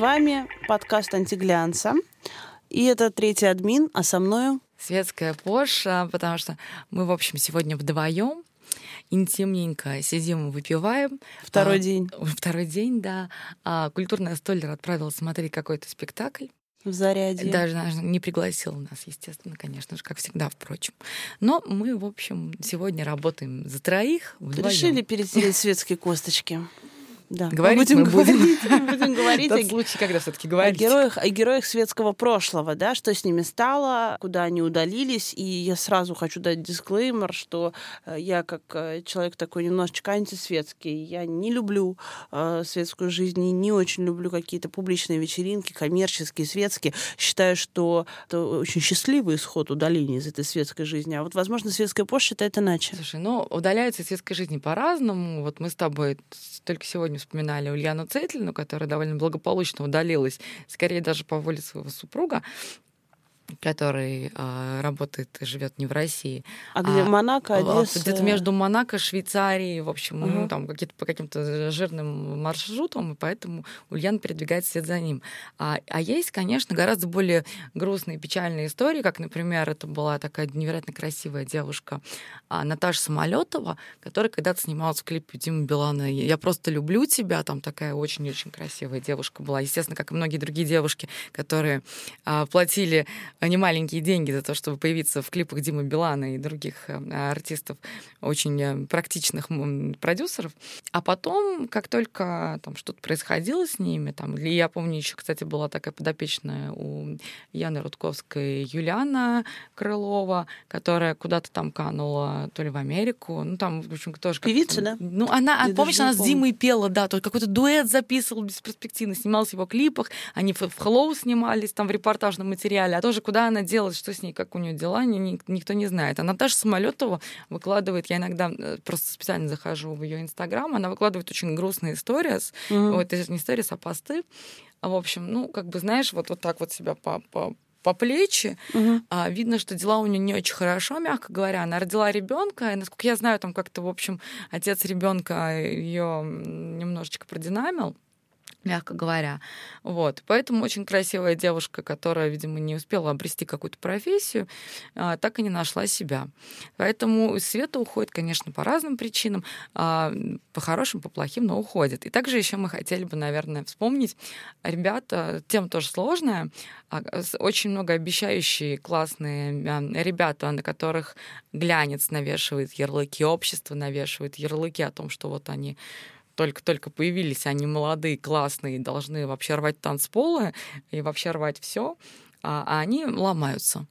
вами подкаст «Антиглянца». И это третий админ, а со мною... Светская Поша, потому что мы, в общем, сегодня вдвоем интимненько сидим, выпиваем. Второй а, день. Второй день, да. А культурная столер отправила смотреть какой-то спектакль. В заряде. Даже не пригласил нас, естественно, конечно же, как всегда, впрочем. Но мы, в общем, сегодня работаем за троих. Вдвоем. Решили перетереть светские косточки. Да. Говорить мы будем, мы говорить, будем. будем говорить Тот о, случай, когда все-таки говорить. О героях, о героях светского прошлого, да, что с ними стало, куда они удалились. И я сразу хочу дать дисклеймер, что э, я как э, человек такой немножечко антисветский, я не люблю э, светскую жизнь и не очень люблю какие-то публичные вечеринки, коммерческие, светские. Считаю, что это очень счастливый исход удаления из этой светской жизни. А вот, возможно, светская пост считает иначе. Слушай, ну, удаляются из светской жизни по-разному. Вот мы с тобой только сегодня вспоминали Ульяну Цейтлину, которая довольно благополучно удалилась, скорее даже по воле своего супруга который э, работает и живет не в России. А где а, Монако, Одесса? Где-то между Монако, Швейцарией, в общем, угу. ну, там какие-то по каким-то жирным маршрутам, и поэтому Ульян передвигается вслед за ним. А, а есть, конечно, гораздо более грустные и печальные истории, как, например, это была такая невероятно красивая девушка а, Наташа Самолетова, которая когда-то снималась в клипе Димы Билана «Я просто люблю тебя», там такая очень-очень красивая девушка была. Естественно, как и многие другие девушки, которые а, платили не маленькие деньги за то, чтобы появиться в клипах Димы Билана и других э, артистов, очень э, практичных продюсеров. А потом, как только там что-то происходило с ними, там, я помню, еще, кстати, была такая подопечная у Яны Рудковской Юлиана Крылова, которая куда-то там канула, то ли в Америку, ну там, в общем, тоже... Певица, да? Ну, она, я помнишь, она с Димой пела, да, то какой-то дуэт записывал бесперспективно, снимался в его клипах, они в, в Hello снимались там в репортажном материале, а тоже куда она делает, что с ней, как у нее дела, никто не знает. А Наташа Самолетова выкладывает, я иногда э, просто специально захожу в ее инстаграм, она выкладывает очень грустные истории, mm-hmm. вот не истории, а посты. В общем, ну, как бы, знаешь, вот, вот так вот себя по, по по плечи. Угу. А, видно, что дела у нее не очень хорошо, мягко говоря. Она родила ребенка, и, насколько я знаю, там как-то, в общем, отец ребенка ее немножечко продинамил мягко говоря. Вот. Поэтому очень красивая девушка, которая, видимо, не успела обрести какую-то профессию, а, так и не нашла себя. Поэтому Света уходит, конечно, по разным причинам, а, по хорошим, по плохим, но уходит. И также еще мы хотели бы, наверное, вспомнить, ребята, тема тоже сложная, а, очень много обещающие классные ребята, на которых глянец навешивает ярлыки, общество навешивает ярлыки о том, что вот они только-только появились, они молодые, классные, должны вообще рвать танцполы и вообще рвать все, а, а они ломаются.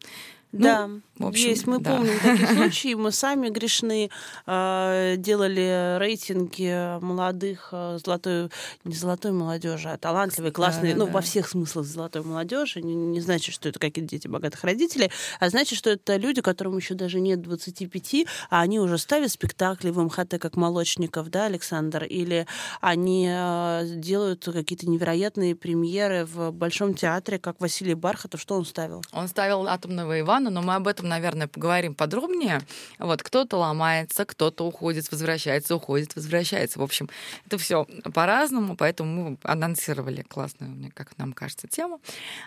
Ну, да, в общем, есть. Мы да. помним такие случаи. Мы сами грешны э, делали рейтинги молодых э, золотой, не золотой молодежи, а талантливой, классной, да, ну, да. во всех смыслах золотой молодежи. Не, не значит, что это какие-то дети богатых родителей, а значит, что это люди, которым еще даже нет 25, а они уже ставят спектакли в МХТ, как Молочников, да, Александр, или они э, делают какие-то невероятные премьеры в Большом театре, как Василий Бархатов. Что он ставил? Он ставил «Атомного Ивана», Ивана, но мы об этом, наверное, поговорим подробнее. Вот кто-то ломается, кто-то уходит, возвращается, уходит, возвращается. В общем, это все по-разному, поэтому мы анонсировали классную, мне как нам кажется, тему.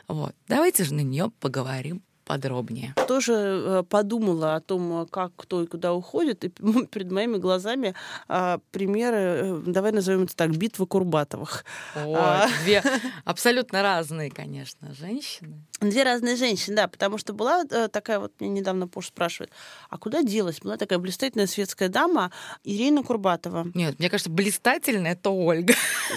Вот. Давайте же на нее поговорим подробнее. Тоже э, подумала о том, как кто и куда уходит, и перед моими глазами а, примеры, э, давай назовем это так, битва Курбатовых. О, а... Две абсолютно разные, конечно, женщины. Две разные женщины, да, потому что была э, такая вот, мне недавно Пош спрашивает, а куда делась? Была такая блистательная светская дама Ирина Курбатова. Нет, мне кажется, блистательная это Ольга.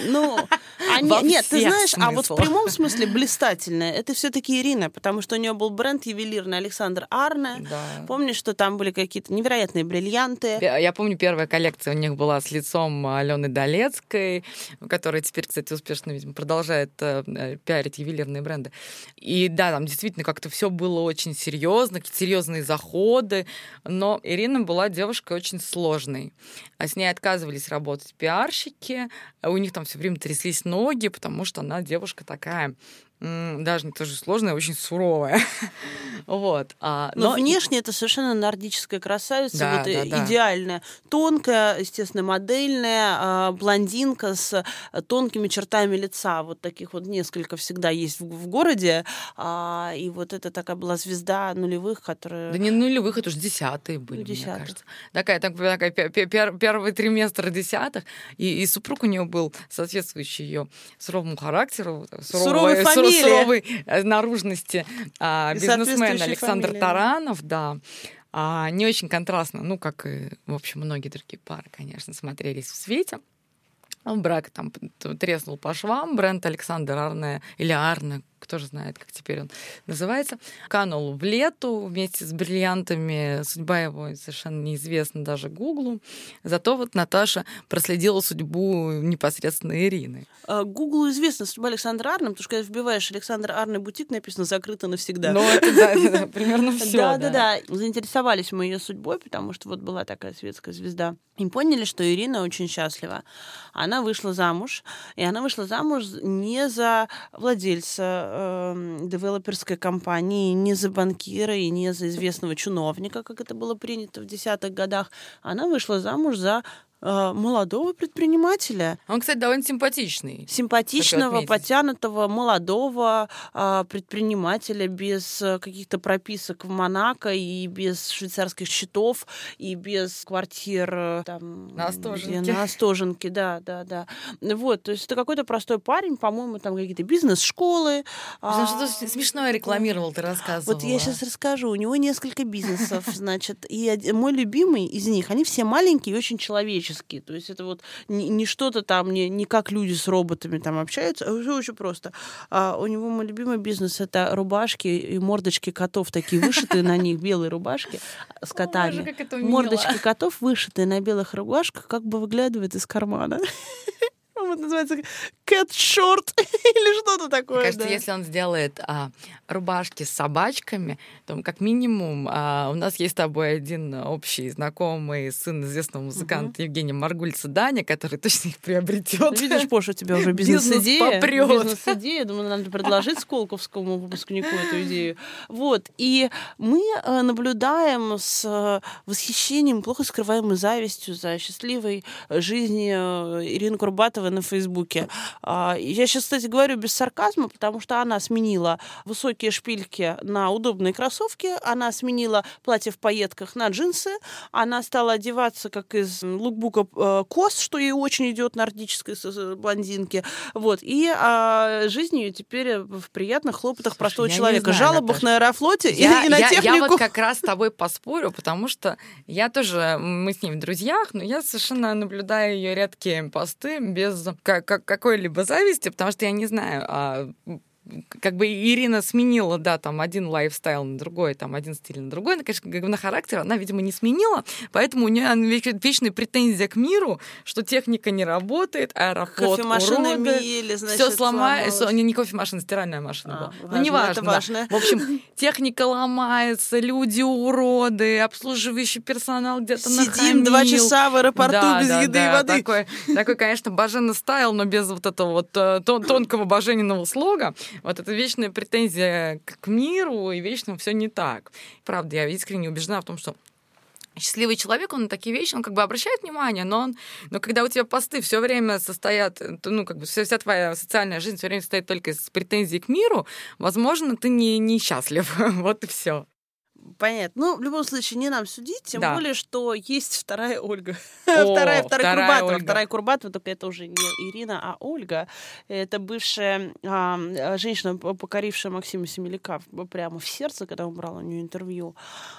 Ну, а не, нет, ты знаешь, смыслах. а вот в прямом смысле блистательная это все-таки Ирина, потому что у нее был бренд ювелирный Александр Арне. Да. Помнишь, что там были какие-то невероятные бриллианты? Я помню, первая коллекция у них была с лицом Алены Долецкой, которая теперь, кстати, успешно, видимо, продолжает э, пиарить ювелирные бренды. И да, там действительно как-то все было очень серьезно, какие-то серьезные заходы, но Ирина была девушкой очень сложной. А с ней отказывались работать пиарщики, у них там все время тряслись ноги, потому что она девушка такая даже тоже сложная, очень суровая. вот. А, но, но внешне это совершенно нордическая красавица, да, вот да, да. идеальная, тонкая, естественно, модельная, а, блондинка с тонкими чертами лица, вот таких вот несколько всегда есть в, в городе, а, и вот это такая была звезда нулевых, которая... Да не нулевых, это уже десятые были, десятых. мне кажется. Такая, такая, такая пер, первый триместр десятых, и, и супруг у нее был соответствующий ее суровому характеру, суровой, суровой суровой э, наружности а, бизнесмен Александр фамилия. Таранов, да. А, не очень контрастно, ну, как и, в общем, многие другие пары, конечно, смотрелись в свете. Брак там треснул по швам. Бренд Александр Арне, или Арне, кто же знает, как теперь он называется, канул в лету вместе с бриллиантами. Судьба его совершенно неизвестна даже Гуглу. Зато вот Наташа проследила судьбу непосредственно Ирины. А, Гуглу известна судьба Александра Арна, потому что когда вбиваешь Александр Арный бутик, написано «закрыто навсегда». Ну, это да, примерно все. Да, да, да. Заинтересовались мы ее судьбой, потому что вот была такая светская звезда. И поняли, что Ирина очень счастлива. Она вышла замуж, и она вышла замуж не за владельца э, девелоперской компании, не за банкира и не за известного чиновника, как это было принято в десятых годах. Она вышла замуж за молодого предпринимателя. Он, кстати, довольно симпатичный. Симпатичного, потянутого, молодого а, предпринимателя без э, каких-то прописок в Монако и без швейцарских счетов и без квартир э, там, на Остоженке. На Остоженке, да, да, да. Вот, то есть это какой-то простой парень, по-моему, там какие-то бизнес-школы. А... Что-то смешное рекламировал, ты рассказывала. Вот я сейчас расскажу. У него несколько бизнесов, значит, и мой любимый из них, они все маленькие и очень человеческие человеческие. То есть это вот не, не что-то там, не, не как люди с роботами там общаются, а все очень просто. А у него мой любимый бизнес — это рубашки и мордочки котов, такие вышитые на них, белые рубашки с котами. Мордочки котов, вышитые на белых рубашках, как бы выглядывают из кармана. Вот называется short или что-то такое. Мне кажется, да. если он сделает а, рубашки с собачками, то как минимум а, у нас есть с тобой один общий знакомый сын известного музыканта угу. Евгения Маргульца Даня, который точно их приобретет. Ну, видишь, Пош, у тебя уже бизнес-идея. Бизнес-идея. Думаю, надо предложить Сколковскому выпускнику эту идею. Вот. И мы э, наблюдаем с э, восхищением, плохо скрываемой завистью за счастливой жизнью э, Ирины Курбатовой на Фейсбуке. А, я сейчас, кстати, говорю без сарказма, потому что она сменила высокие шпильки на удобные кроссовки, она сменила платье в пайетках на джинсы, она стала одеваться как из лукбука э, Кос, что ей очень идет нордической блондинке. Вот. И а, жизнь ее теперь в приятных хлопотах Слушай, простого человека. Знаю, Жалобах Наташа. на аэрофлоте я, и, и на я, технику. Я вот как раз с тобой поспорю, потому что я тоже, мы с ним в друзьях, но я совершенно наблюдаю ее редкие посты без как, как, какой-либо зависти, потому что я не знаю, а как бы Ирина сменила, да, там один лайфстайл на другой, там один стиль на другой, но, конечно, как бы на характер она, видимо, не сменила, поэтому у нее вечная претензия к миру, что техника не работает, аэрофлот Кофемашина мели, значит, все сломается. Не, не кофемашина, стиральная машина а, была. Важно, ну, неважно. Это важно. В общем, техника ломается, люди уроды, обслуживающий персонал где-то Сидим два часа в аэропорту да, без да, еды да, и воды. Такой, такой, конечно, божественный стайл, но без вот этого вот э, тонкого божественного слога. Вот это вечная претензия к миру, и вечно все не так. Правда, я искренне убеждена в том, что счастливый человек, он на такие вещи, он как бы обращает внимание, но он, но когда у тебя посты все время состоят, ну, как бы вся, вся твоя социальная жизнь все время состоит только из претензий к миру, возможно, ты не, не счастлив. вот и все. Понятно. Ну, в любом случае, не нам судить, тем да. более, что есть вторая Ольга. О, вторая, вторая, вторая Курбатова. Ольга. Вторая Курбатова, только это уже не Ирина, а Ольга. Это бывшая а, женщина, покорившая Максима Семеляка прямо в сердце, когда он брал у нее интервью.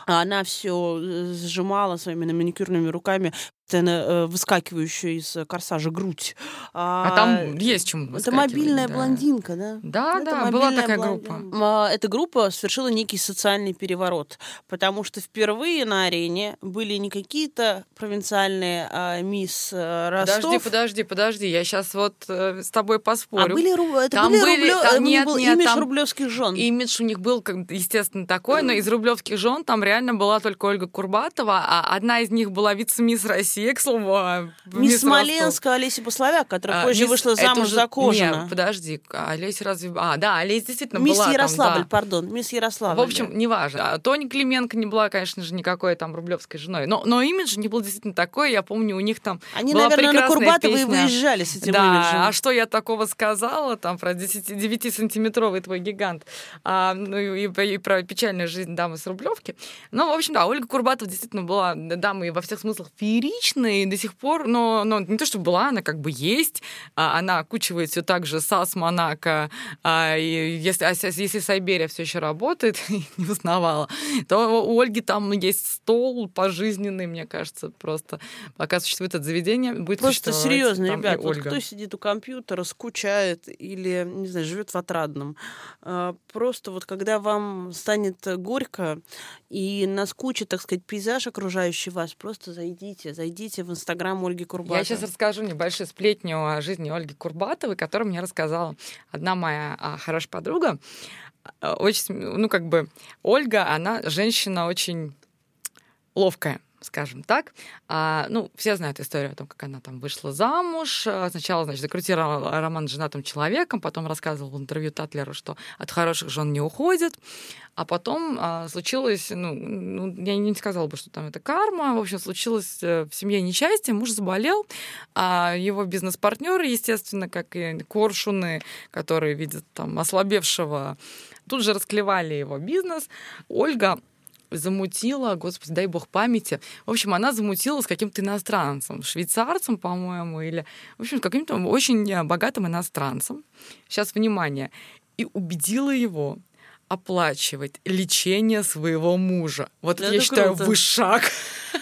Она все э, сжимала своими маникюрными руками выскакивающая из корсажа грудь. А, а там есть чем Это мобильная да. блондинка, да? Да, это да, была такая блондинка. группа. Эта группа совершила некий социальный переворот, потому что впервые на арене были не какие-то провинциальные а, мисс э, Ростов. Подожди, подожди, подожди, я сейчас вот э, с тобой поспорю. А были, это там были, были рублё... там, нет, был нет, имидж там рублевских жен. Имидж у них был, естественно, такой, но из рублевских жен там реально была только Ольга Курбатова, а одна из них была вице-мисс России России, к слову. А, мисс Смоленска Олеся Пословяк, которая а, позже мисс... вышла замуж за Кожина. Нет, подожди, Олеся разве... А, да, Олеся действительно мисс была Ярославль, там, да. пардон, мисс Ярославль. В общем, да. неважно. А Тоня Клименко не была, конечно же, никакой там рублевской женой. Но, но имидж не был действительно такой. Я помню, у них там Они, была наверное, на и выезжали с этим да, имиджем. а что я такого сказала, там, про 9-сантиметровый твой гигант, а, ну и, и про печальную жизнь дамы с Рублевки. Ну, в общем, да, Ольга Курбатова действительно была дамой во всех смыслах фееричной до сих пор, но, но не то, что была, она как бы есть, а, она окучивает все так же САС, Монако, а, и если, а, если Сайберия все еще работает, не узнавала, то у Ольги там есть стол пожизненный, мне кажется, просто пока существует это заведение, будет Просто серьезно, ребят, вот кто сидит у компьютера, скучает или, не знаю, живет в отрадном, просто вот когда вам станет горько и наскучит, так сказать, пейзаж окружающий вас, просто зайдите, зайдите в Инстаграм Ольги Курбатовой. Я сейчас расскажу небольшую сплетню о жизни Ольги Курбатовой, которую мне рассказала одна моя а, хорошая подруга. А, очень, ну, как бы, Ольга, она женщина очень ловкая скажем так. А, ну, все знают историю о том, как она там вышла замуж. А, сначала, значит, закрутила роман с женатым человеком, потом рассказывала в интервью Татлеру, что от хороших жен не уходит. А потом а, случилось, ну, ну, я не сказала бы, что там это карма. В общем, случилось э, в семье несчастье, муж заболел, а его бизнес-партнеры, естественно, как и коршуны, которые видят там ослабевшего, тут же расклевали его бизнес. Ольга замутила, господи, дай бог памяти. В общем, она замутила с каким-то иностранцем, швейцарцем, по-моему, или, в общем, каким-то очень богатым иностранцем. Сейчас, внимание. И убедила его оплачивать лечение своего мужа. Вот это я считаю, вышаг.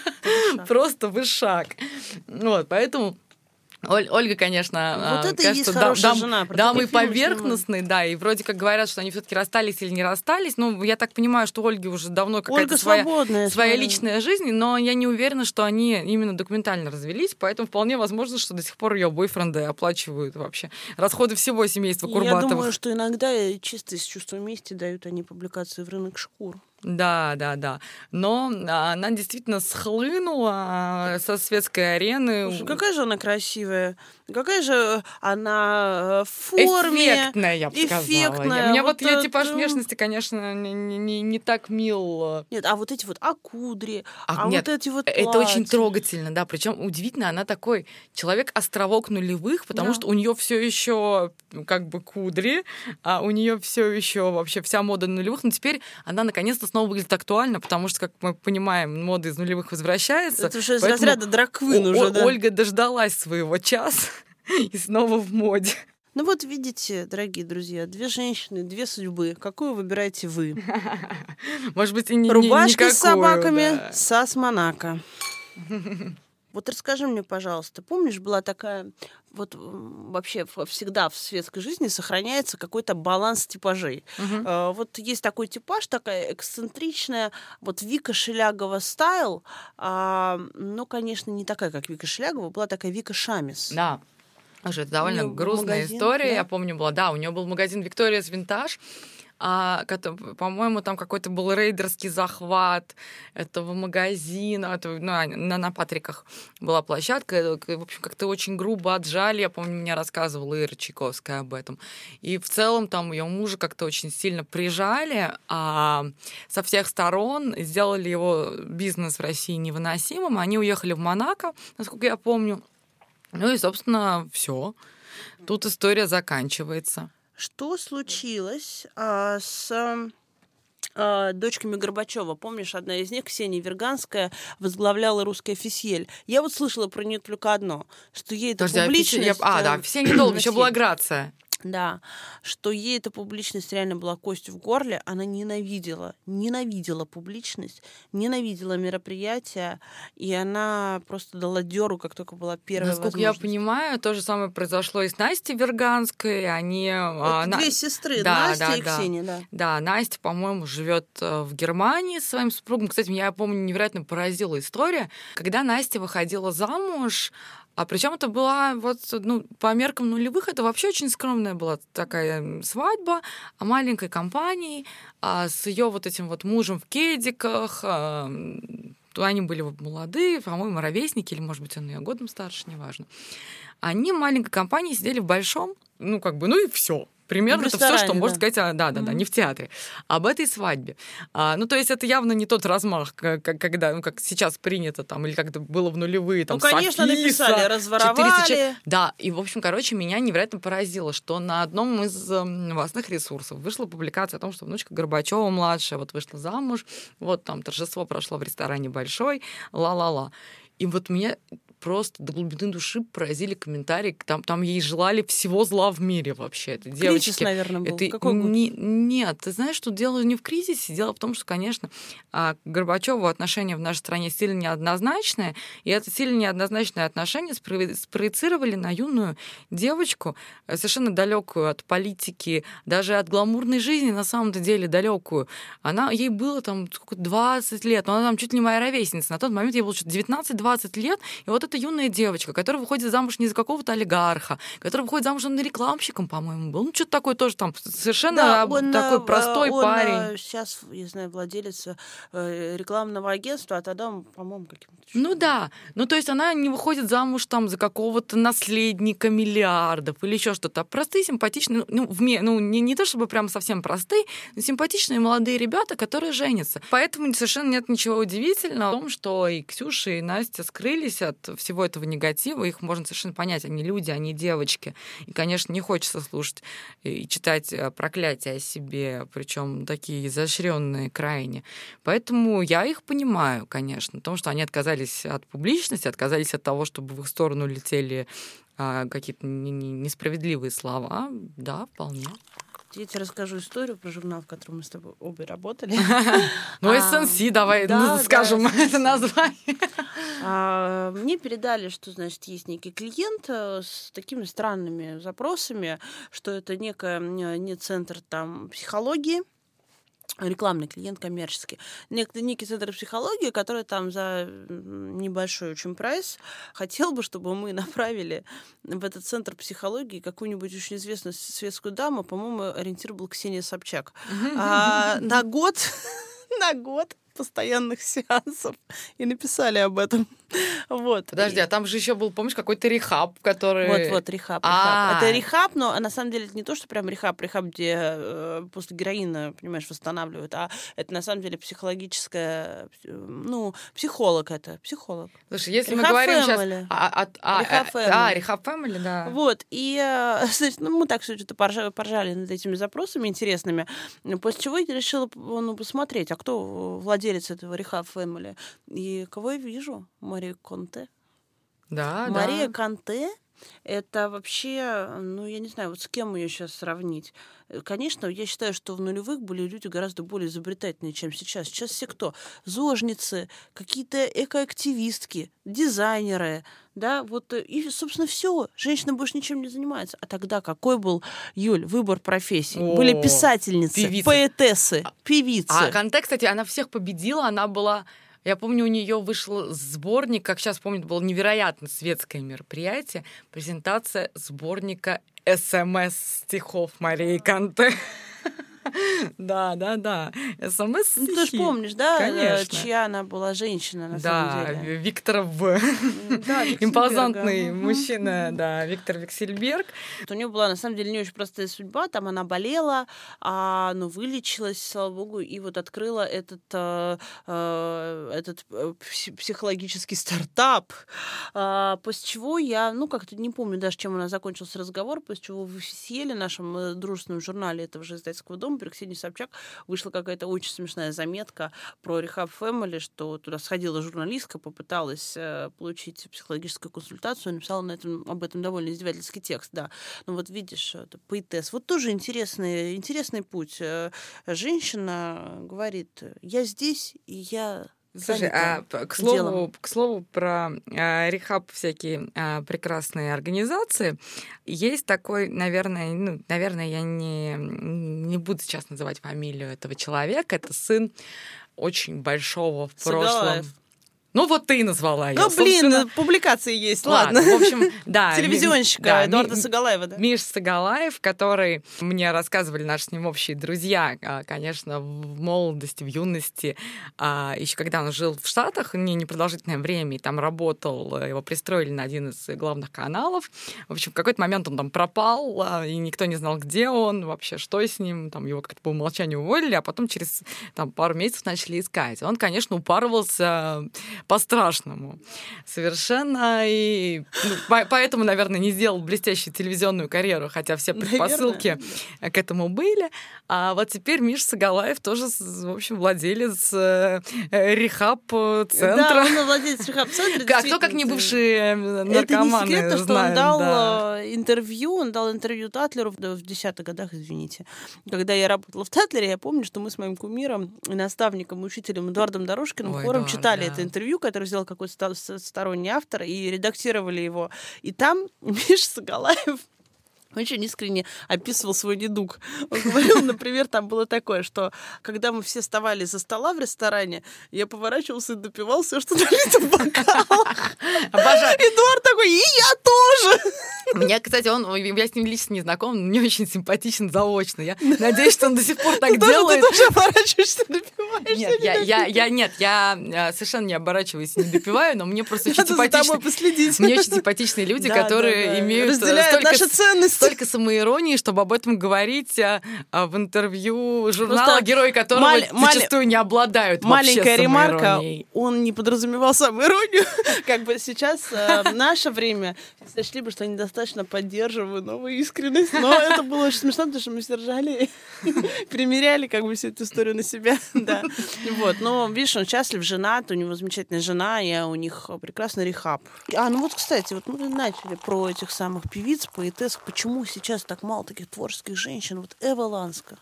Просто вышаг. Вот, поэтому Оль, Ольга, конечно, вот а, это кажется, хорошая дам, жена. дамы поверхностные, да, и вроде как говорят, что они все-таки расстались или не расстались. Ну, я так понимаю, что Ольге уже давно какая-то своя, своя личная жизнь, но я не уверена, что они именно документально развелись, поэтому вполне возможно, что до сих пор ее бойфренды оплачивают вообще расходы всего семейства Курбатовых. Я думаю, что иногда чисто из чувства мести дают они публикации в рынок шкур. Да, да, да. Но она действительно схлынула а, со светской арены. Слушай, какая же она красивая. Какая же она э, в форме. Эффектная, я бы эффектная. сказала. У меня вот, вот ее типаж внешности, конечно, не, не, не так мил. Нет, а вот эти вот акудри, а, а нет, вот эти вот Это очень трогательно, да. Причем удивительно, она такой человек-островок нулевых, потому да. что у нее все еще как бы кудри, а у нее все еще вообще вся мода нулевых. Но теперь она наконец-то снова выглядит актуально, потому что, как мы понимаем, мода из нулевых возвращается. Это уже из разряда драквин уже, да. Ольга дождалась своего часа и снова в моде. Ну вот видите, дорогие друзья, две женщины, две судьбы. Какую выбираете вы? Может быть, и не Рубашка с собаками, да. Сас Монако. Вот расскажи мне, пожалуйста, помнишь, была такая, вот вообще всегда в светской жизни сохраняется какой-то баланс типажей. Uh-huh. Вот есть такой типаж, такая эксцентричная, вот Вика Шелягова стайл, а, но, конечно, не такая, как Вика Шелягова, была такая Вика Шамис. Да. Уже это довольно грустная магазин, история. Да? Я помню, была, да, у нее был магазин Викториас Винтаж, а, по-моему, там какой-то был рейдерский захват этого магазина, это, ну, на, на Патриках была площадка, в общем, как-то очень грубо отжали, я помню, мне рассказывала Ира Чайковская об этом. И в целом там ее мужа как-то очень сильно прижали, а со всех сторон сделали его бизнес в России невыносимым, они уехали в Монако, насколько я помню, ну и, собственно, все. Тут история заканчивается. Что случилось а, с а, дочками Горбачева. Помнишь, одна из них, Ксения Верганская, возглавляла русский официель. Я вот слышала про нее только одно, что ей это Подожди, публичность... А, я... а, да, все недолго, еще была Грация. Да, что ей эта публичность реально была костью в горле, она ненавидела, ненавидела публичность, ненавидела мероприятия, и она просто дала деру, как только была первая Насколько я понимаю, то же самое произошло и с Настей Верганской, они... А, Это две сестры, да, Настя да, и да. Ксения, да. Да, Настя, по-моему, живет э, в Германии с своим супругом. Кстати, меня, я помню, невероятно поразила история, когда Настя выходила замуж, а причем это была вот, ну, по меркам нулевых, это вообще очень скромная была такая свадьба о маленькой компании, а с ее вот этим вот мужем в кедиках, а, они были молодые, по-моему, ровесники, или, может быть, он ее годом старше, неважно. Они маленькой компанией сидели в большом, ну, как бы, ну и все. Примерно это все, что да. можно сказать, да, да, да, не в театре, об этой свадьбе. А, ну, то есть это явно не тот размах, как, когда, ну, как сейчас принято там, или как это было в нулевые, там, Ну, конечно, Софиса, написали, разворовали. Да, и, в общем, короче, меня невероятно поразило, что на одном из э, новостных ресурсов вышла публикация о том, что внучка Горбачева младшая вот вышла замуж, вот там торжество прошло в ресторане большой, ла-ла-ла. И вот меня просто до глубины души поразили комментарии. Там, там ей желали всего зла в мире вообще. Это девочки. Кризис, наверное, был. Это Какой не, нет, ты знаешь, что дело не в кризисе. Дело в том, что, конечно, а, к Горбачеву отношения в нашей стране сильно неоднозначные, и это сильно неоднозначное отношение спроецировали на юную девочку, э, совершенно далекую от политики, даже от гламурной жизни, на самом-то деле далекую. Она, ей было там сколько, 20 лет, но она там чуть ли не моя ровесница. На тот момент ей было 19-20 лет, и вот это это юная девочка, которая выходит замуж не за какого-то олигарха, которая выходит замуж он рекламщиком, по-моему, был. Ну, что-то такое тоже там совершенно да, он, такой э, простой он, парень. Сейчас, я знаю, владелец э, рекламного агентства, а тогда он, по-моему, каким-то... Ну да. Ну, то есть она не выходит замуж там за какого-то наследника миллиардов или еще что-то. Простые, симпатичные, ну, в, ну не, не то чтобы прям совсем простые, но симпатичные молодые ребята, которые женятся. Поэтому совершенно нет ничего удивительного в том, что и Ксюша, и Настя скрылись от всего этого негатива, их можно совершенно понять. Они люди, они девочки. И, конечно, не хочется слушать и читать э, проклятия о себе, причем такие изощренные крайне. Поэтому я их понимаю, конечно, потому что они отказались от публичности, отказались от того, чтобы в их сторону летели а, какие-то несправедливые слова. Да, вполне. Я тебе расскажу историю про журнал, в котором мы с тобой обе работали. Ну, SNC, давай ну, скажем это название. А, мне передали, что, значит, есть некий клиент э, с такими странными запросами, что это некая, не центр там психологии, рекламный клиент коммерческий. Некий, некий центр психологии, который там за небольшой очень прайс. Хотел бы, чтобы мы направили в этот центр психологии какую-нибудь очень известную светскую даму, по-моему, ориентир был Ксения Собчак, а, на год на год постоянных сеансов и написали об этом. Вот. Подожди, а там же еще был, помнишь, какой-то рехаб, который... Вот-вот, рехаб, рехаб. Это рехаб, но на самом деле это не то, что прям рехаб, рехаб, где э, после героина, понимаешь, восстанавливают, а это на самом деле психологическая, ну, психолог это, психолог. Слушай, если мы говорим сейчас... А, а, рехаб Family. А, рехаб Family, да. Вот, и, э, значит, ну, мы так это поржали, поржали над этими запросами интересными, после чего я решила ну, посмотреть, а кто владелец этого рехаб Family, и кого я вижу? Мария Конте. Да, Мария да. Конте это вообще, ну, я не знаю, вот с кем ее сейчас сравнить. Э, конечно, я считаю, что в нулевых были люди гораздо более изобретательные, чем сейчас. Сейчас все кто? Зожницы, какие-то экоактивистки, дизайнеры, да, вот, э, и, собственно, все. Женщина больше ничем не занимается. А тогда какой был, Юль, выбор профессий? О, были писательницы, певицы. поэтессы, а, певицы. А Канте, кстати, она всех победила, она была я помню, у нее вышел сборник, как сейчас помню, было невероятно светское мероприятие, презентация сборника СМС-стихов Марии Канте. Да, да, да. СМС ну, Ты же помнишь, да, э, Конечно. чья она была женщина, на да, самом деле. Виктор В. Да, Импозантный мужчина, да, Виктор Виксельберг. У нее была, на самом деле, не очень простая судьба. Там она болела, а, ну, вылечилась, слава богу, и вот открыла этот, э, этот психологический стартап. А, после чего я, ну, как-то не помню даже, чем она закончился разговор, после чего в Сиеле, нашем дружественном журнале этого же издательского дома, Ксении Собчак вышла какая-то очень смешная заметка про Rehab Family, что туда сходила журналистка, попыталась э, получить психологическую консультацию, написала на этом, об этом довольно издевательский текст, да. Ну вот видишь, это поэтесс. Вот тоже интересный, интересный путь. Э, женщина говорит, я здесь, и я Слушай, а к слову, к слову про а, рехаб всякие а, прекрасные организации, есть такой, наверное, ну, наверное, я не, не буду сейчас называть фамилию этого человека, это сын очень большого в прошлом. Ну, вот ты назвала ее. Ну, блин, собственно... публикации есть, ладно. ладно. В общем, да. Телевизионщика да, Эдуарда Сагалаева, да. Миш Сагалаев, который мне рассказывали наши с ним общие друзья, а, конечно, в молодости, в юности, а, еще когда он жил в Штатах, не непродолжительное время, и там работал, его пристроили на один из главных каналов. В общем, в какой-то момент он там пропал, а, и никто не знал, где он, вообще, что с ним, там его как-то по умолчанию уволили, а потом через там, пару месяцев начали искать. Он, конечно, упарывался по-страшному совершенно. И ну, по поэтому, наверное, не сделал блестящую телевизионную карьеру, хотя все предпосылки наверное. к этому были. А вот теперь Миш Сагалаев тоже, в общем, владелец э, рехаб-центра. Да, он владелец рехаб-центра. Как, кто, как не бывшие наркоманы, Это не секрет, что он дал да. Э, интервью, он дал интервью Татлеру в десятых годах, извините. Когда я работала в Татлере, я помню, что мы с моим кумиром, наставником и учителем Эдуардом Дорожкиным Ой, хором читали да. это интервью, которое сделал какой-то сторонний автор, и редактировали его. И там Миша Сагалаев очень искренне описывал свой недуг. Он говорил, например, там было такое, что когда мы все вставали за стола в ресторане, я поворачивался и допивал все, что налито в бокалах. Обожаю. Эдуард такой, и я тоже. Меня, кстати, он, я с ним лично не знаком, мне очень симпатичен заочно. Я надеюсь, что он до сих пор так ты делает. Тоже, ты тоже оборачиваешься, допиваешь. Нет, я, я, я, нет, я э, совершенно не оборачиваюсь не допиваю, но мне просто очень симпатичны. Мне очень симпатичные люди, которые имеют столько, наши ценности столько самоиронии, чтобы об этом говорить а, а, в интервью журнала, Просто герои которого мал- зачастую не обладают Маленькая ремарка, он не подразумевал самоиронию. как бы сейчас э, в наше время сочли бы, что они достаточно поддерживают новую искренность, но это было очень смешно, потому что мы все ржали, примеряли как бы всю эту историю на себя, да. Вот, но видишь, он счастлив, женат, у него замечательная жена, и у них прекрасный рехаб. А, ну вот, кстати, вот мы начали про этих самых певиц, поэтесс, почему почему сейчас так мало таких творческих женщин? Вот Эва Ланска.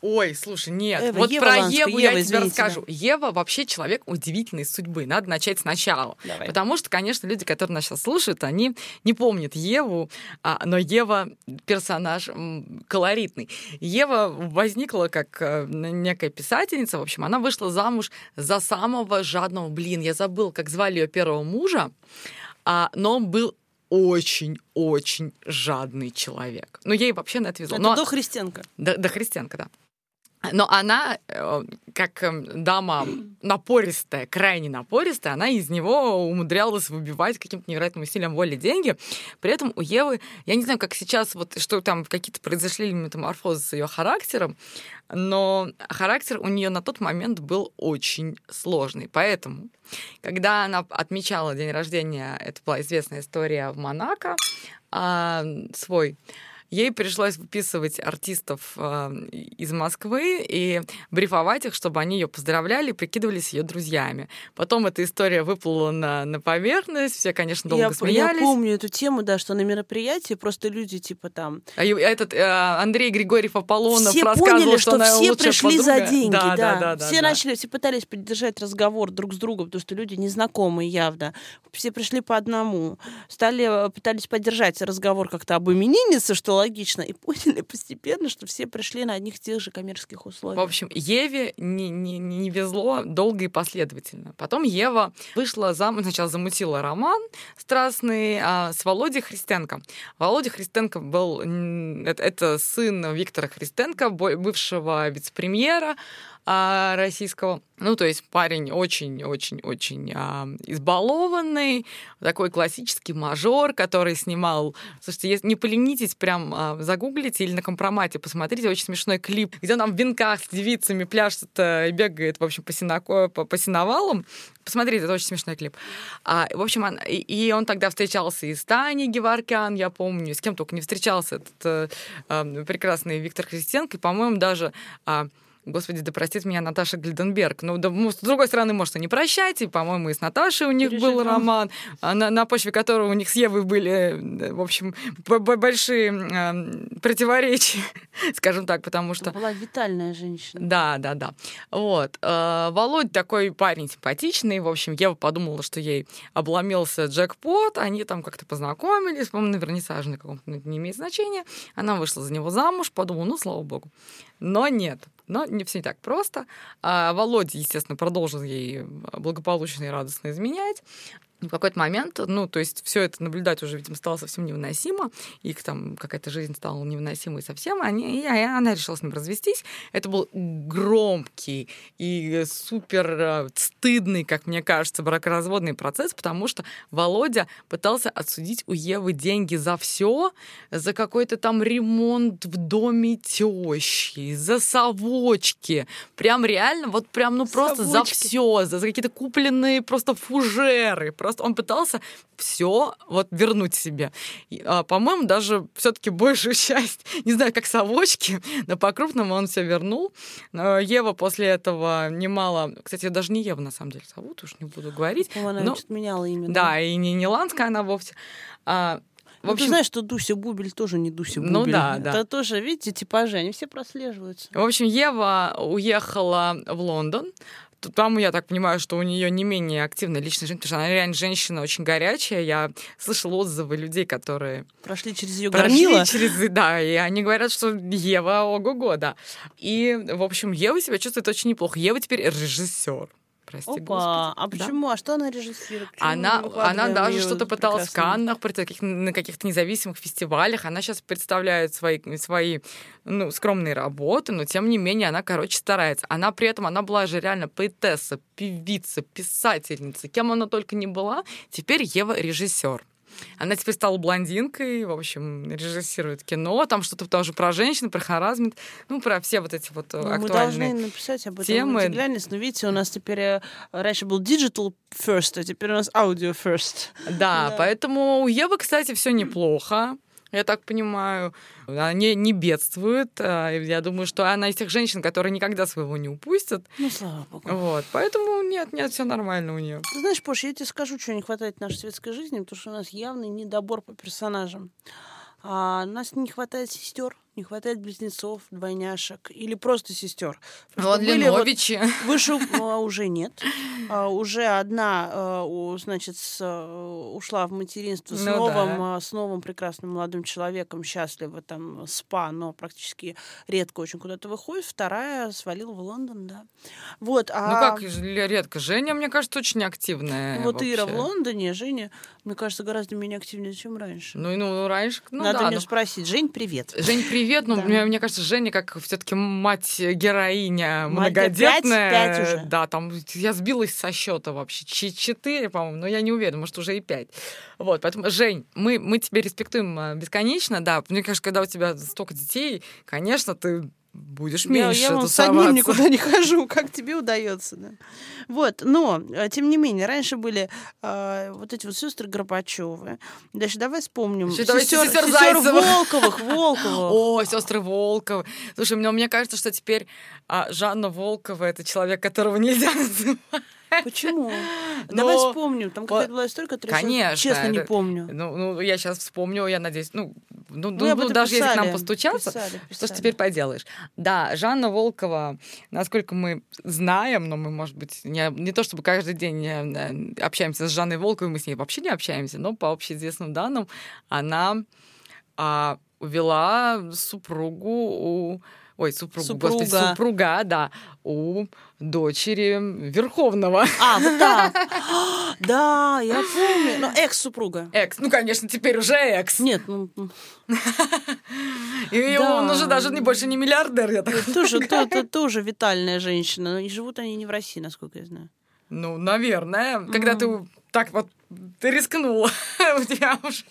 Ой, слушай, нет. Эва, вот Ева про Ланска, Еву Ева, я тебе расскажу. Да. Ева вообще человек удивительной судьбы. Надо начать сначала. Давай. Потому что, конечно, люди, которые нас сейчас слушают, они не помнят Еву, а, но Ева персонаж колоритный. Ева возникла как э, некая писательница. В общем, она вышла замуж за самого жадного, блин, я забыл, как звали ее первого мужа, а, но он был очень-очень жадный человек. Ну, ей вообще на это везло. Это Но... до Христенко. До, до Христенко, да. Но она, э, как эм, дама напористая, крайне напористая, она из него умудрялась выбивать каким-то невероятным усилием воли деньги. При этом у Евы, я не знаю, как сейчас, вот что там какие-то произошли метаморфозы с ее характером, но характер у нее на тот момент был очень сложный. Поэтому, когда она отмечала день рождения, это была известная история в Монако, а, свой, ей пришлось выписывать артистов э, из Москвы и брифовать их, чтобы они ее поздравляли, прикидывались ее друзьями. Потом эта история выплыла на, на поверхность, все, конечно, долго я, смеялись. Я помню эту тему, да, что на мероприятии просто люди типа там... А этот э, Андрей Григорьев Аполлонов все рассказывал, поняли, что, что все пришли подруга. за деньги, да, да. да, да все да, начали, все пытались поддержать разговор друг с другом, потому что люди незнакомые явно. Все пришли по одному. Стали, э, пытались поддержать разговор как-то об имениннице, что логично, и поняли постепенно, что все пришли на одних тех же коммерческих условиях. В общем, Еве не, не, не везло долго и последовательно. Потом Ева вышла замуж, сначала замутила роман страстный а, с Володей Христенко. Володя Христенко был, это, это сын Виктора Христенко, бывшего вице-премьера, а, российского. Ну, то есть парень очень-очень-очень а, избалованный, такой классический мажор, который снимал... Слушайте, если не поленитесь, прям а, загуглите или на компромате посмотрите, очень смешной клип, где он там в венках с девицами пляшет и бегает, в общем, по, синако, по, по синовалам. Посмотрите, это очень смешной клип. А, в общем, он, и, и он тогда встречался и с Таней Геваркян, я помню, с кем только не встречался этот а, прекрасный Виктор Христенко, и, по-моему, даже... А, Господи, да простит меня Наташа Гильденберг. Ну, да, с другой стороны, может, и не прощайте. По-моему, и с Наташей у них Переживем. был роман, а на, на почве которого у них с Евой были, э, в общем, большие э, противоречия, скажем так, потому что... Была витальная женщина. Да, да, да. Вот. Э, Володь такой парень симпатичный. В общем, Ева подумала, что ей обломился джекпот. Они там как-то познакомились. По-моему, на вернисаже на каком-то не имеет значения. Она вышла за него замуж, подумала, ну, слава богу. Но нет. Но не все не так просто. А Володя, естественно, продолжил ей благополучно и радостно изменять в какой-то момент, ну, то есть все это наблюдать уже, видимо, стало совсем невыносимо, их там какая-то жизнь стала невыносимой совсем, они, и она решила с ним развестись. Это был громкий и супер э, стыдный, как мне кажется, бракоразводный процесс, потому что Володя пытался отсудить у Евы деньги за все, за какой-то там ремонт в доме тещи, за совочки, прям реально, вот прям, ну, просто совочки. за все, за, за какие-то купленные просто фужеры, Просто он пытался все вот вернуть себе. А, по-моему, даже все-таки большую часть, не знаю, как совочки, но по-крупному он все вернул. Ева после этого немало... Кстати, даже не Ева, на самом деле, зовут, уж не буду говорить. Она но... меняла имя. Да, и не, Ланская она вовсе. А, в общем... Ну, ты знаешь, что Дуся Бубель тоже не Дуся ну Бубель. Ну да, да. Это тоже, видите, типажи, они все прослеживаются. В общем, Ева уехала в Лондон, там, я так понимаю, что у нее не менее активная личная жизнь, потому что она реально женщина очень горячая. Я слышала отзывы людей, которые... Прошли через ее гормила. через, да, и они говорят, что Ева ого-го, да. И, в общем, Ева себя чувствует очень неплохо. Ева теперь режиссер прости Опа, господи. А почему? Да? А что она режиссирует? Почему она, она даже что-то пыталась прекрасно. в Каннах, при таких, на каких-то независимых фестивалях. Она сейчас представляет свои, свои ну, скромные работы, но тем не менее она, короче, старается. Она при этом, она была же реально поэтесса, певица, писательница, кем она только не была. Теперь Ева режиссер. Она теперь стала блондинкой, в общем, режиссирует кино, там что-то тоже про женщин, про харазмент, ну, про все вот эти вот э, ну, актуальные Мы должны написать об этом темы. но видите, у нас теперь э, раньше был digital first, а теперь у нас audio first. Да, да. поэтому у Евы, кстати, все неплохо я так понимаю. Она не, не бедствует. А, я думаю, что она из тех женщин, которые никогда своего не упустят. Ну, слава богу. Вот. Поэтому нет, нет, все нормально у нее. Ты знаешь, Пош, я тебе скажу, что не хватает нашей светской жизни, потому что у нас явный недобор по персонажам. А, у нас не хватает сестер, не хватает близнецов, двойняшек или просто сестер. Вот Леновичи. Вот, выше а, уже нет. А, уже одна, а, значит, с, а, ушла в материнство с, ну, новым, да. с новым прекрасным молодым человеком, счастлива там, спа, но практически редко очень куда-то выходит. Вторая свалила в Лондон, да. Вот, а... Ну как редко? Женя, мне кажется, очень активная. Вот вообще. Ира в Лондоне, Женя, мне кажется, гораздо менее активнее, чем раньше. Ну, ну раньше, ну Надо да, мне но... спросить. Жень, привет. Жень, привет привет. Ну, да. мне, мне кажется, Женя, как все-таки мать-героиня многодетная. 5, 5 уже. Да, там я сбилась со счета вообще. Четыре, по-моему, но я не уверена, может, уже и пять. Вот, поэтому, Жень, мы, мы тебя респектуем а, бесконечно, да. Мне кажется, когда у тебя столько детей, конечно, ты будешь меньше Я, я вон с одним никуда не хожу, как тебе удается, да. Вот, но, э, тем не менее, раньше были э, вот эти вот сестры Горбачевы. Дальше давай вспомним. Сестер, сестер, сестер Волковых, Волковых. О, сестры Волковы. Слушай, мне, мне кажется, что теперь а, Жанна Волкова это человек, которого нельзя называть. Почему? Но... Давай вспомним. Там какая-то была история, которую Конечно, честно это... не помню. Ну, ну, я сейчас вспомню, я надеюсь, ну, ну, ну, ну даже писали, если к нам постучаться, писали, писали. что ж теперь поделаешь? Да, Жанна Волкова, насколько мы знаем, но мы, может быть, не, не то чтобы каждый день э, общаемся с Жанной Волковой, мы с ней вообще не общаемся, но по общеизвестным данным она а, увела супругу у ой, супругу, Супруга. господи, супруга, да, у дочери Верховного. А, вот так. Да, я помню. Ну, экс-супруга. Экс, ну, конечно, теперь уже экс. Нет, ну... И да. он уже даже не больше не миллиардер, я так тоже, то, то, тоже витальная женщина. И живут они не в России, насколько я знаю. Ну, наверное. Когда ты так вот ты рискнула, у тебя уже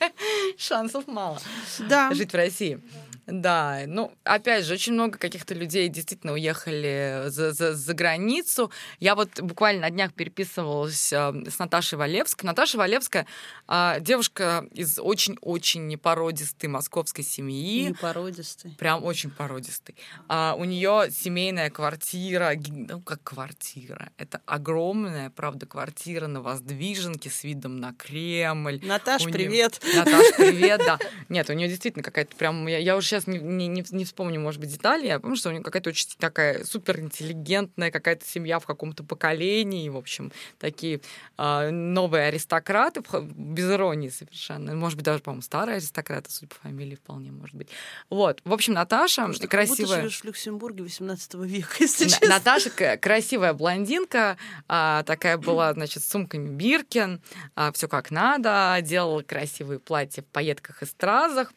шансов мало да. жить в России. Да, ну, опять же, очень много каких-то людей действительно уехали за, за, за границу. Я вот буквально на днях переписывалась э, с Наташей Валевской. Наташа Валевская э, девушка из очень-очень непородистой московской семьи. Непородистой. Прям очень породистой. А, у нее семейная квартира, ну, как квартира. Это огромная, правда, квартира на Воздвиженке с видом на Кремль. Наташ, привет. Наташ, привет, да. Нет, у нее действительно какая-то прям... Я, я уже сейчас не, не, не вспомню, может быть, детали. Я помню, что у нее какая-то очень такая суперинтеллигентная какая-то семья в каком-то поколении. В общем, такие э, новые аристократы, без иронии совершенно. Может быть, даже, по-моему, старые аристократы, судя по фамилии, вполне может быть. Вот. В общем, Наташа Потому красивая... Как в Люксембурге 18 века, если На- честно. Наташа красивая блондинка, а, такая была, значит, с сумками Биркин, а, все как надо, делала красивые платья в пайетках и стразах.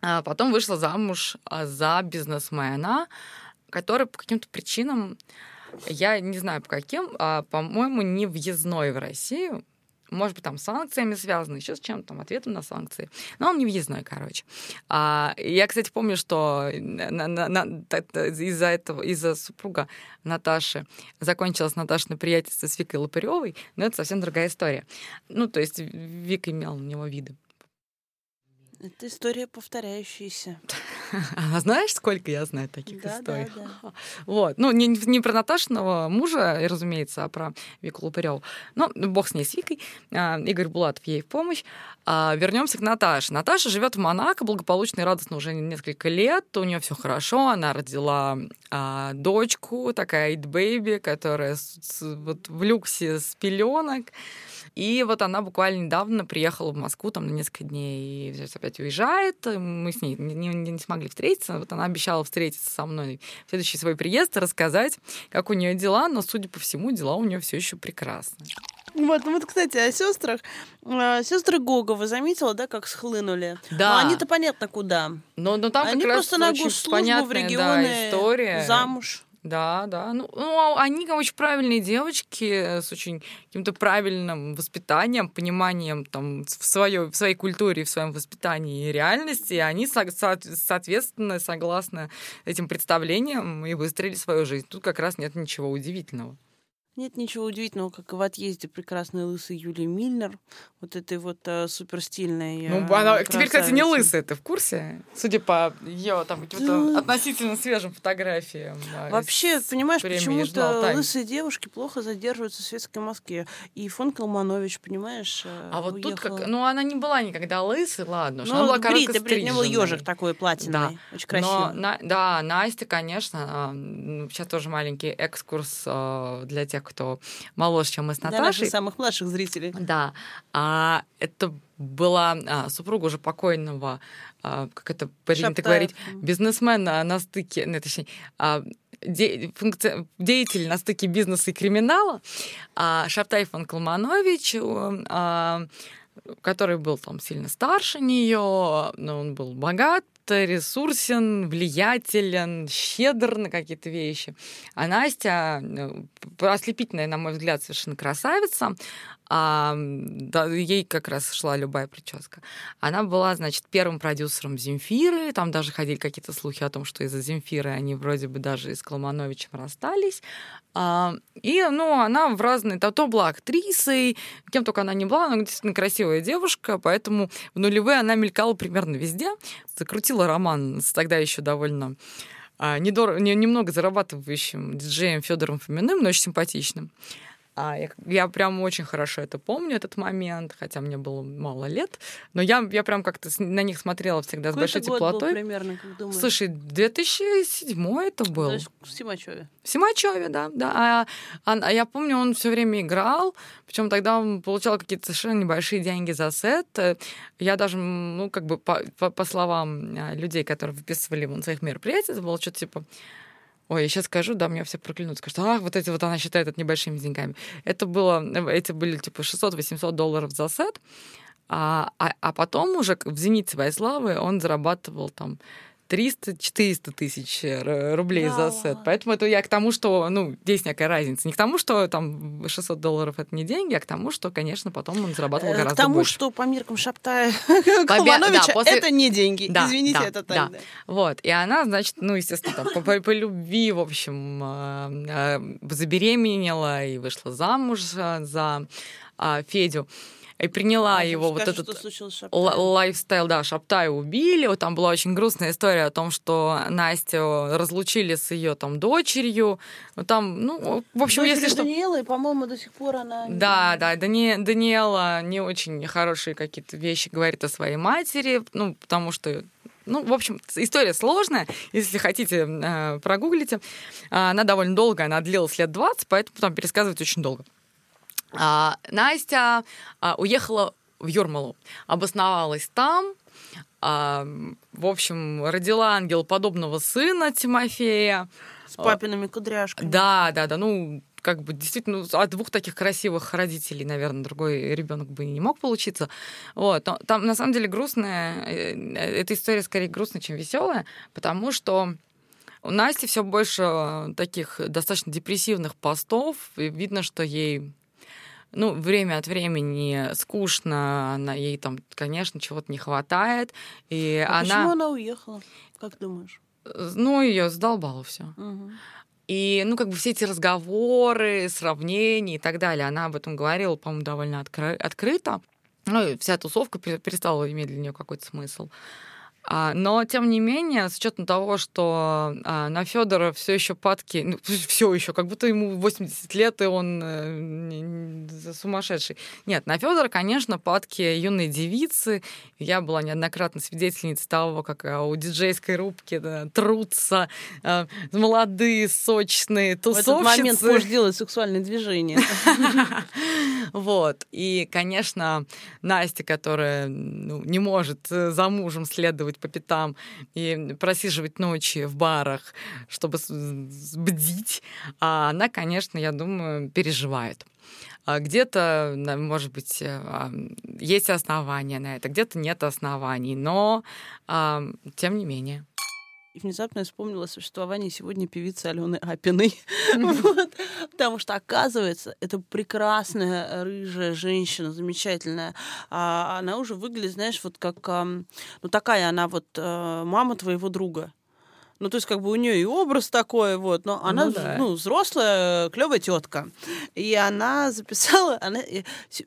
А потом вышла замуж а, за бизнесмена, который по каким-то причинам, я не знаю по каким, а, по-моему, не въездной в Россию. Может быть, там с санкциями связано, еще с чем-то, там, ответом на санкции. Но он не въездной, короче. А, я, кстати, помню, что из-за этого, из-за супруга Наташи закончилось Наташино приятельство с Викой Лопыревой, но это совсем другая история. Ну, то есть Вика имела на него виды. Это история повторяющаяся. А знаешь, сколько я знаю таких да, историй? Да, да. Вот. Ну, не, не про Наташиного мужа, разумеется, а про Вику Лупыреву. Ну, бог с ней, с Викой. А, Игорь Булатов ей в помощь. А, вернемся к Наташе. Наташа живет в Монако, благополучно и радостно уже несколько лет. У нее все хорошо. Она родила а, дочку, такая Эйд Бэйби, которая с, с, вот в люксе с пеленок. И вот она буквально недавно приехала в Москву там на несколько дней и опять уезжает. Мы с ней не, не, не смогли встретиться. Вот она обещала встретиться со мной в следующий свой приезд и рассказать, как у нее дела, но, судя по всему, дела у нее все еще прекрасны. Вот, ну вот, кстати, о сестрах. А, Сестры Гоговы заметила, да, как схлынули. Да. Но они-то понятно куда. Но, но там они как просто раз на очень госслужбу в регионы да, история. замуж. Да, да. Ну, ну, а они очень правильные девочки с очень каким-то правильным воспитанием, пониманием там в, своей, в своей культуре, в своем воспитании и реальности. И они, со- соответственно, согласно этим представлениям и выстроили свою жизнь. Тут как раз нет ничего удивительного. Нет ничего удивительного, как и в отъезде прекрасной лысой Юлии Мильнер, вот этой вот э, суперстильной. Ну, э, она теперь, кстати, не красавицы. лысая, ты в курсе? Судя по ее там каким-то Ну, относительно свежим фотографиям. да, Вообще, понимаешь, почему-то лысые девушки плохо задерживаются в светской Москве. И фон Калманович, понимаешь, э, А вот тут как... Ну, она не была никогда лысой, ладно. Ну, она была бритый, при нем был короткостриженной. ежик такой платиновый, очень Но, красивый. на- да, Настя, конечно, а, сейчас тоже маленький экскурс а, для тех, кто моложе, чем мы с Для наших Наташей. самых младших зрителей. Да, а, это была а, супруга уже покойного, а, как это принято говорить, бизнесмена на стыке, ну, точнее, а, де- функци- деятель на стыке бизнеса и криминала, а, Шаптаев Иван Калманович, а, который был там сильно старше нее, но он был богат, ресурсен, влиятелен, щедр на какие-то вещи. А Настя, э, ослепительная, на мой взгляд, совершенно красавица, а, да, ей как раз шла любая прическа. Она была, значит, первым продюсером Земфиры, там даже ходили какие-то слухи о том, что из-за Земфиры они вроде бы даже с Колмановичем расстались. А, и, ну, она в разные... То, то была актрисой, кем только она не была, она действительно красивая девушка, поэтому в нулевые она мелькала примерно везде, закрутила роман с тогда еще довольно а, недор... не- немного зарабатывающим диджеем Федором Фоминым, но очень симпатичным. А я, я прям очень хорошо это помню, этот момент, хотя мне было мало лет, но я, я прям как-то с- на них смотрела всегда с Какой большой это год был теплотой. примерно, как думаешь? Слушай, 2007 это был. То есть в Симачеве. В Симачеве, да, да. А, а- а я помню, он все время играл, причем тогда он получал какие-то совершенно небольшие деньги за сет. Я даже, ну, как бы по, по- по словам а, людей, которые выписывали его на своих мероприятиях, это было что-то типа Ой, я сейчас скажу, да, меня все проклянут. Скажут, ах, вот эти вот она считает это небольшими деньгами. Это было, э, эти были типа 600-800 долларов за сет. А, а, а потом уже в зените своей славы он зарабатывал там 300-400 тысяч э, рублей Да за сет. Поэтому это я к тому, что, ну, есть некая разница. Не к тому, что там 600 долларов это не деньги, а к тому, что, конечно, потом он зарабатывал Э, гораздо К тому, больше. что по меркам Шаптая да, Колмановича после- это не деньги. Да, Извините, да, это да. так. да. Вот. И она, значит, ну, естественно, там, по, по- по любви, в общем, э, забеременела и вышла замуж за, за, а, Федю. И приняла А, его вот этот лайфстайл, да, Шаптаю убили. Вот там была очень грустная история о том, что Настю разлучили с ее там дочерью. Вот там, ну, в общем, Дочери если что... Даниэлы, и, по-моему, до сих пор она... Да, да, Дани... Даниэла не очень хорошие какие-то вещи говорит о своей матери, ну, потому что Ну, в общем, история сложная. Если хотите, э, прогуглите. Она довольно долгая, она длилась лет 20, поэтому там пересказывать очень долго. А, Настя а, уехала в Юрмалу, обосновалась там, а, в общем, родила ангел подобного сына Тимофея. С папиными кудряшками. Да, да, да. Ну, как бы действительно ну, от двух таких красивых родителей, наверное, другой ребенок бы не мог получиться. Вот. Но там на самом деле грустная, э, эта история скорее грустная, чем веселая, потому что у Насти все больше таких достаточно депрессивных постов. И видно, что ей ну, время от времени скучно, она ей там, конечно, чего-то не хватает. И а она... Почему она уехала? Как думаешь? Ну, ее задолбало все. Угу. И, ну, как бы все эти разговоры, сравнения и так далее, она об этом говорила, по-моему, довольно откры- открыто. Ну, и вся тусовка перестала иметь для нее какой-то смысл. А, но, тем не менее, с учетом того, что а, на Федора все еще падки, ну, все еще, как будто ему 80 лет, и он э, сумасшедший. Нет, на Федора, конечно, падки юной девицы. Я была неоднократно свидетельницей того, как а, у диджейской рубки да, трутся а, молодые, сочные тусовщицы. В этот момент можешь делать сексуальные движения. Вот. И, конечно, Настя, которая ну, не может э, за мужем следовать по пятам и просиживать ночи в барах, чтобы бдить, а она, конечно, я думаю, переживает. А где-то, может быть, э, есть основания на это, где-то нет оснований, но тем не менее и внезапно я вспомнила о существовании сегодня певицы Алены Апиной. Потому что, оказывается, это прекрасная рыжая женщина, замечательная. А она уже выглядит, знаешь, вот как... Ну, такая она вот э, мама твоего друга. Ну, то есть, как бы у нее и образ такой, вот, но она, ну, да. ну взрослая, клевая тетка. И она записала, она,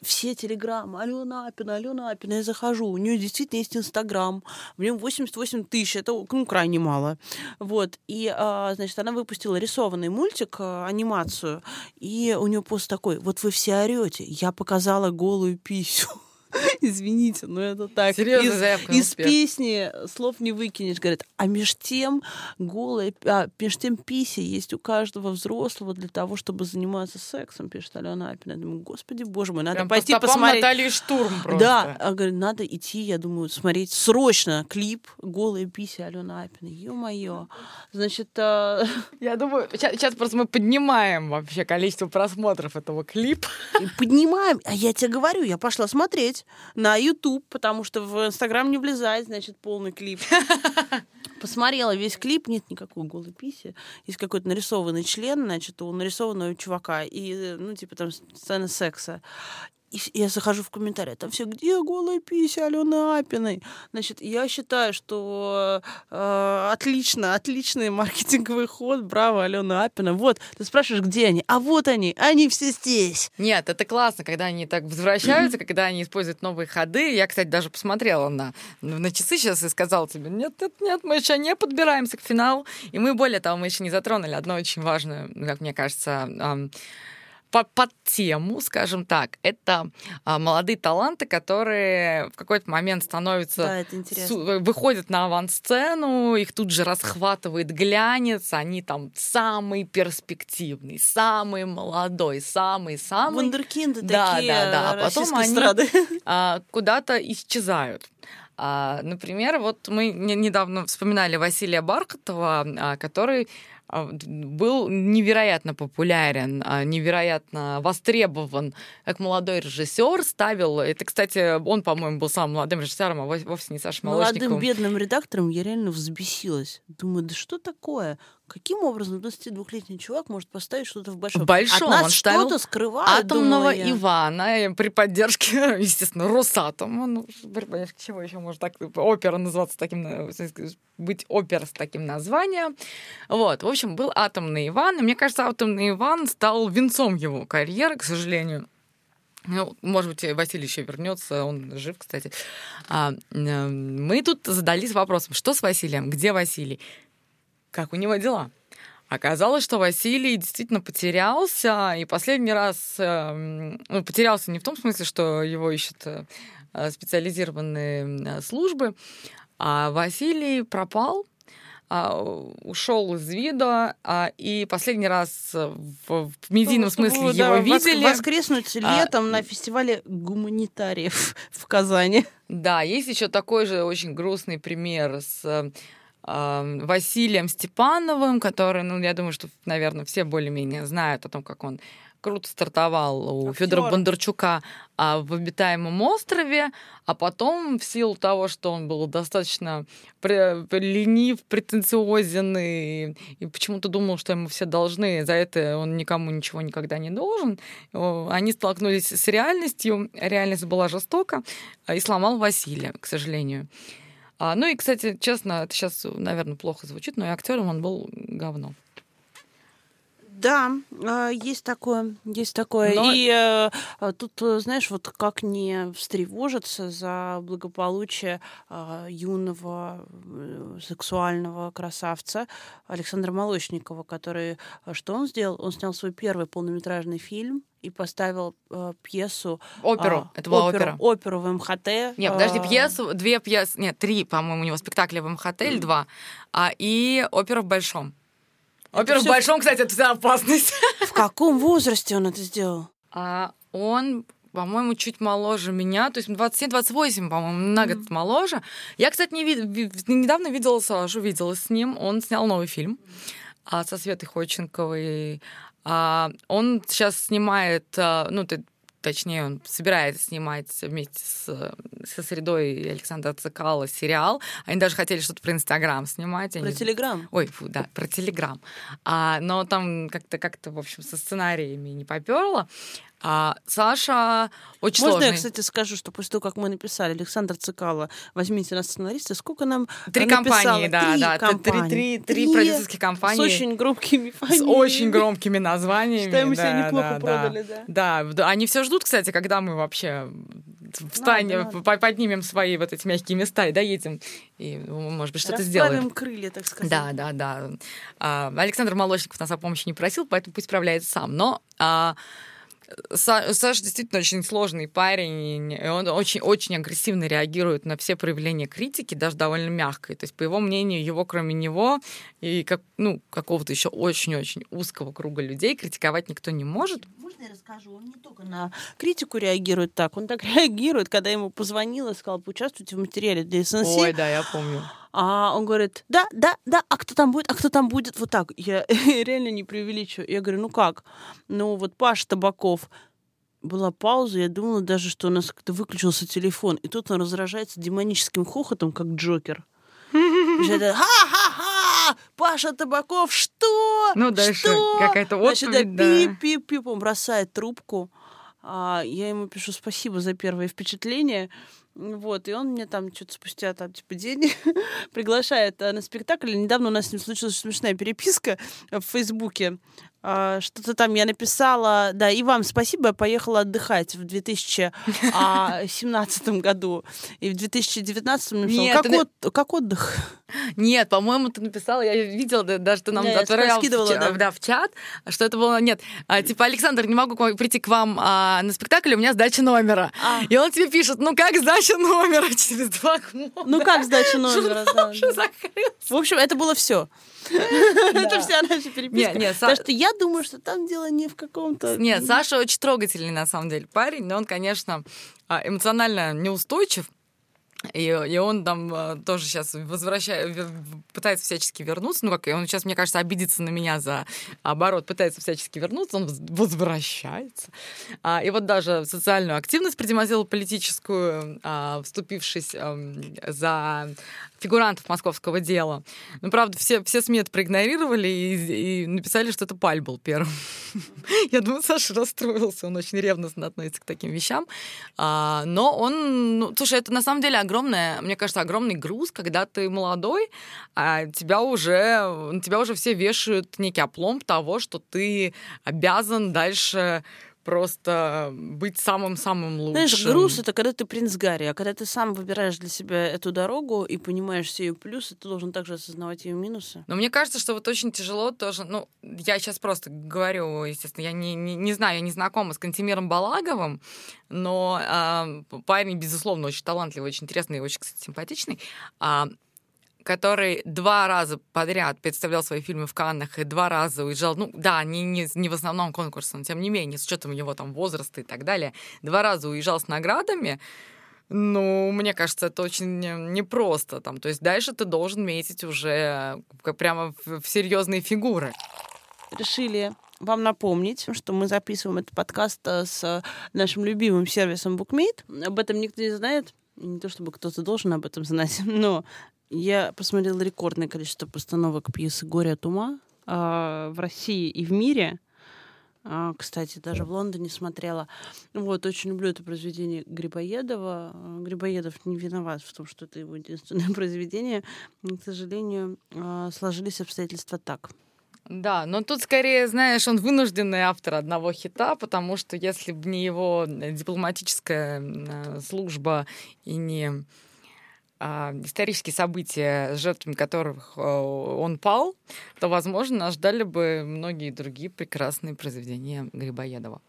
все телеграммы, Алена Апина, Алена Апина, я захожу, у нее действительно есть Инстаграм, в нем 88 тысяч, это, ну, крайне мало. Вот, и, а, значит, она выпустила рисованный мультик, а, анимацию, и у нее пост такой, вот вы все орете, я показала голую писю. Извините, но это так. Серьезно, из, из песни слов не выкинешь. Говорят, а меж тем голая, а, меж тем пися есть у каждого взрослого для того, чтобы заниматься сексом, пишет Алена Апина. Я думаю, господи, боже мой, надо Прям пойти по посмотреть. Натальи Штурм просто. Да, а, говорит, надо идти, я думаю, смотреть срочно клип «Голая пися» Алена Апина. Ё-моё. Значит... А... Я думаю, сейчас, сейчас просто мы поднимаем вообще количество просмотров этого клипа. Поднимаем. А я тебе говорю, я пошла смотреть смотреть на YouTube, потому что в Инстаграм не влезает, значит, полный клип. Посмотрела весь клип, нет никакой голой писи. Есть какой-то нарисованный член, значит, у нарисованного чувака. И, ну, типа, там сцена секса. И я захожу в комментарии, там все, где голая пися Алены Апиной? Значит, я считаю, что э, отлично, отличный маркетинговый ход, браво, Алена Апина. Вот, ты спрашиваешь, где они? А вот они, они все здесь. Нет, это классно, когда они так возвращаются, когда они используют новые ходы. Я, кстати, даже посмотрела на, на часы сейчас и сказала тебе, нет, нет, нет, мы еще не подбираемся к финалу. И мы, более того, мы еще не затронули одно очень важное, как мне кажется, по под тему, скажем так, это а, молодые таланты, которые в какой-то момент становятся, да, су- выходят на авансцену, их тут же расхватывает глянец, они там самый перспективный, самый молодой, самый-самый. Вундеркинды да, такие Да, да, а потом они а, куда-то исчезают. А, например, вот мы недавно вспоминали Василия Бархатова, который был невероятно популярен, а, невероятно востребован как молодой режиссер, ставил... Это, кстати, он, по-моему, был самым молодым режиссером, а вовсе не Саша Молочников. Молодым бедным редактором я реально взбесилась. Думаю, да что такое? Каким образом 22-летний чувак может поставить что-то в большом? В большом. От нас он что-то скрывает, атомного думаю Ивана при поддержке, естественно, Росатома. Ну, при поддержке чего еще может так опера называться таким, э, быть опера с таким названием. Вот, в общем, был атомный Иван. И мне кажется, атомный Иван стал венцом его карьеры, к сожалению. Ну, может быть, Василий еще вернется, он жив, кстати. А, э, мы тут задались вопросом, что с Василием, где Василий? Как у него дела. Оказалось, что Василий действительно потерялся, и последний раз эм, ну, потерялся не в том смысле, что его ищут э, специализированные службы, А Василий пропал, а, ушел из виду, а, и последний раз в, в медийном ну, смысле да, его видели. Воскреснуть летом а, на фестивале гуманитариев в Казани. Да, есть еще такой же очень грустный пример с Василием Степановым, который, ну, я думаю, что, наверное, все более-менее знают о том, как он круто стартовал у Федора Бондарчука а, в обитаемом острове, а потом в силу того, что он был достаточно ленив, претенциозен и, и почему-то думал, что ему все должны, за это он никому ничего никогда не должен, они столкнулись с реальностью, реальность была жестока, и сломал Василия, к сожалению. А, ну и, кстати, честно, это сейчас, наверное, плохо звучит, но и актером он был говно. Да, а, есть такое, есть такое. Но... И э, а, тут, э, знаешь, вот как не встревожиться за благополучие э, юного э, сексуального красавца Александра Молочникова, который, что он сделал? Он снял свой первый полнометражный фильм и поставил э, пьесу. Оперу. Э, это была опера. Оперу в МХТ. Нет, подожди, пьесу, две пьесы, нет, три, по-моему, у него спектакля в МХТ или два, а, и опера в Большом. Во-первых, в большом, кстати, это вся опасность. В каком возрасте он это сделал? А он по-моему, чуть моложе меня, то есть 27-28, по-моему, на год моложе. Я, кстати, не вид- недавно видела Сашу, видела с ним. Он снял новый фильм а, со Светой Ходченковой. А, он сейчас снимает, а, ну, ты точнее, он собирается снимать вместе с, со средой Александра Цикала сериал. Они даже хотели что-то про Инстаграм снимать. Про Телеграм? Ой, фу, да, про Телеграм. А, но там как-то, как-то, в общем, со сценариями не поперло. А Саша очень Можно сложный. я, кстати, скажу, что после того, как мы написали Александр Цикало, возьмите нас сценариста, сколько нам Три компании, да, три да. Компании. Три, три, три продюсерских компании. С очень громкими фамилиями. С очень громкими названиями. Считаю, мы да, себя неплохо да, продали, да. да. Да, они все ждут, кстати, когда мы вообще встанем, надо, надо. поднимем свои вот эти мягкие места и доедем, и, может быть, что-то сделаем. крылья, так сказать. Да, да, да. А, Александр Молочников нас о помощи не просил, поэтому пусть справляется сам. Но а, Саша действительно очень сложный парень, и он очень-очень агрессивно реагирует на все проявления критики, даже довольно мягко. То есть, по его мнению, его кроме него и как, ну, какого-то еще очень-очень узкого круга людей критиковать никто не может. Можно я расскажу? Он не только на критику реагирует так, он так реагирует, когда ему позвонила и сказал, поучаствуйте в материале для СНС. Ой, да, я помню. А он говорит, да, да, да, а кто там будет, а кто там будет, вот так. Я реально не преувеличиваю. Я говорю, ну как? Ну вот Паша Табаков, была пауза, я думала даже, что у нас как-то выключился телефон. И тут он разражается демоническим хохотом, как Джокер. Ха-ха-ха! Паша Табаков, что? Ну, дальше какая-то отповедь, да. Пип-пип-пип, он бросает трубку. А, я ему пишу спасибо за первое впечатление. Вот, и он мне там что-то спустя там типа день приглашает э, на спектакль. Недавно у нас с ним случилась смешная переписка в Фейсбуке. А, что-то там я написала, да, и вам спасибо, я поехала отдыхать в 2017 году, и в 2019 написала, Нет, как, ты... от, как отдых? Нет, по-моему, ты написала, я видела, даже ты нам да, отправлял в, да. Да, в чат, что это было, нет, а, типа, Александр, не могу прийти к вам а, на спектакль, у меня сдача номера. А. И он тебе пишет, ну как сдача номера через два года? Ну как сдача номера, да. В общем, это было все. Это вся наша переписка. Нет, Потому что я думаю, что там дело не в каком-то... Нет, Саша очень трогательный, на самом деле, парень, но он, конечно, а, эмоционально неустойчив. И, и он там э, тоже сейчас возвращает, пытается всячески вернуться. Ну, как он сейчас, мне кажется, обидится на меня за оборот, пытается всячески вернуться, он возвращается. А, и вот даже социальную активность продемонстрировал политическую, а, вступившись а, за фигурантов московского дела. Ну, правда, все, все СМИ это проигнорировали и, и написали, что это Паль был первым. Я думаю, Саша расстроился, он очень ревностно относится к таким вещам. А, но он, ну, слушай, это на самом деле огромное, мне кажется, огромный груз, когда ты молодой, а тебя уже, тебя уже все вешают некий опломб того, что ты обязан дальше просто быть самым-самым лучшим. Знаешь, груз — это когда ты принц Гарри, а когда ты сам выбираешь для себя эту дорогу и понимаешь все ее плюсы, ты должен также осознавать ее минусы. Но мне кажется, что вот очень тяжело тоже, ну, я сейчас просто говорю, естественно, я не, не, не знаю, я не знакома с Кантемиром Балаговым, но э, парень, безусловно, очень талантливый, очень интересный и очень, кстати, симпатичный. А, который два раза подряд представлял свои фильмы в Каннах и два раза уезжал, ну да, не, не, не в основном конкурсе, но тем не менее, с учетом его там возраста и так далее, два раза уезжал с наградами, ну, мне кажется, это очень непросто. Там. То есть дальше ты должен метить уже прямо в, серьезные фигуры. Решили вам напомнить, что мы записываем этот подкаст э, с нашим любимым сервисом BookMate. Об этом никто не знает. Не то чтобы кто-то должен об этом знать, но я посмотрела рекордное количество постановок пьесы «Горе от ума» э, в России и в мире. Э, кстати, даже в Лондоне смотрела. Вот, очень люблю это произведение Грибоедова. Грибоедов не виноват в том, что это его единственное произведение. К сожалению, э, сложились обстоятельства так. Да, но тут скорее, знаешь, он вынужденный автор одного хита, потому что если бы не его дипломатическая служба и не а, исторические события, жертвами которых он пал, то, возможно, нас ждали бы многие другие прекрасные произведения Грибоедова.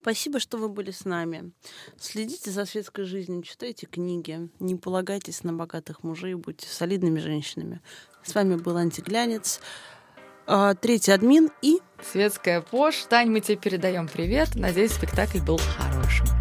Спасибо, что вы были с нами. Следите за светской жизнью, читайте книги, не полагайтесь на богатых мужей, будьте солидными женщинами. С вами был Антиглянец, а, третий админ и... Светская Пош. Тань, мы тебе передаем привет. Надеюсь, спектакль был хорошим.